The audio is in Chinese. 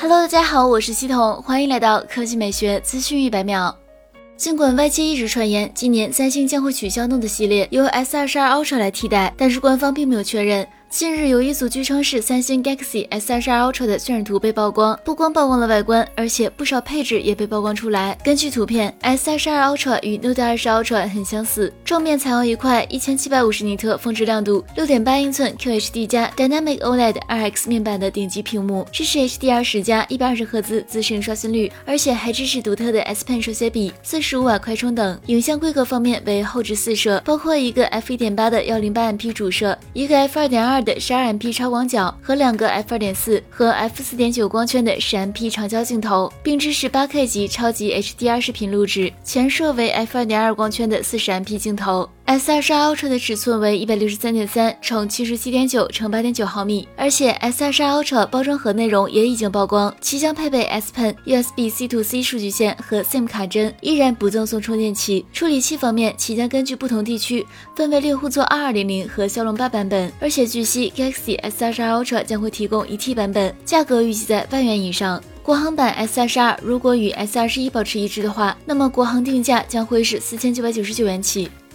Hello，大家好，我是系统，欢迎来到科技美学资讯一百秒。尽管外界一直传言今年三星将会取消 Note 系列，由 S 二十二 Ultra 来替代，但是官方并没有确认。近日有一组据称是三星 Galaxy S22 Ultra 的渲染图被曝光，不光曝光了外观，而且不少配置也被曝光出来。根据图片，S22 Ultra 与 Note 20 Ultra 很相似，正面采用一块一千七百五十尼特峰值亮度、六点八英寸 QHD 加 Dynamic OLED RX 面板的顶级屏幕，支持 HDR 十加一百二十赫兹自适应刷新率，而且还支持独特的 S Pen 手写笔、四十五瓦快充等。影像规格方面为后置四摄，包括一个 f 一点八的幺零八 MP 主摄，一个 f 二点二二。的十二 MP 超广角和两个 f 二点四和 f 四点九光圈的十 MP 长焦镜头，并支持八 K 级超级 HDR 视频录制，全摄为 f 二点二光圈的四十 MP 镜头。S 二十 Ultra 的尺寸为一百六十三点三乘七十七点九乘八点九毫米，而且 S 二十 Ultra 包装盒内容也已经曝光，其将配备 S Pen、USB C to C 数据线和 SIM 卡针，依然不赠送充电器。处理器方面，其将根据不同地区分为猎户座二二零零和骁龙八版本，而且据悉 Galaxy S 二十 Ultra 将会提供一 T 版本，价格预计在万元以上。国行版 S 二十二如果与 S 二十一保持一致的话，那么国行定价将会是四千九百九十九元起。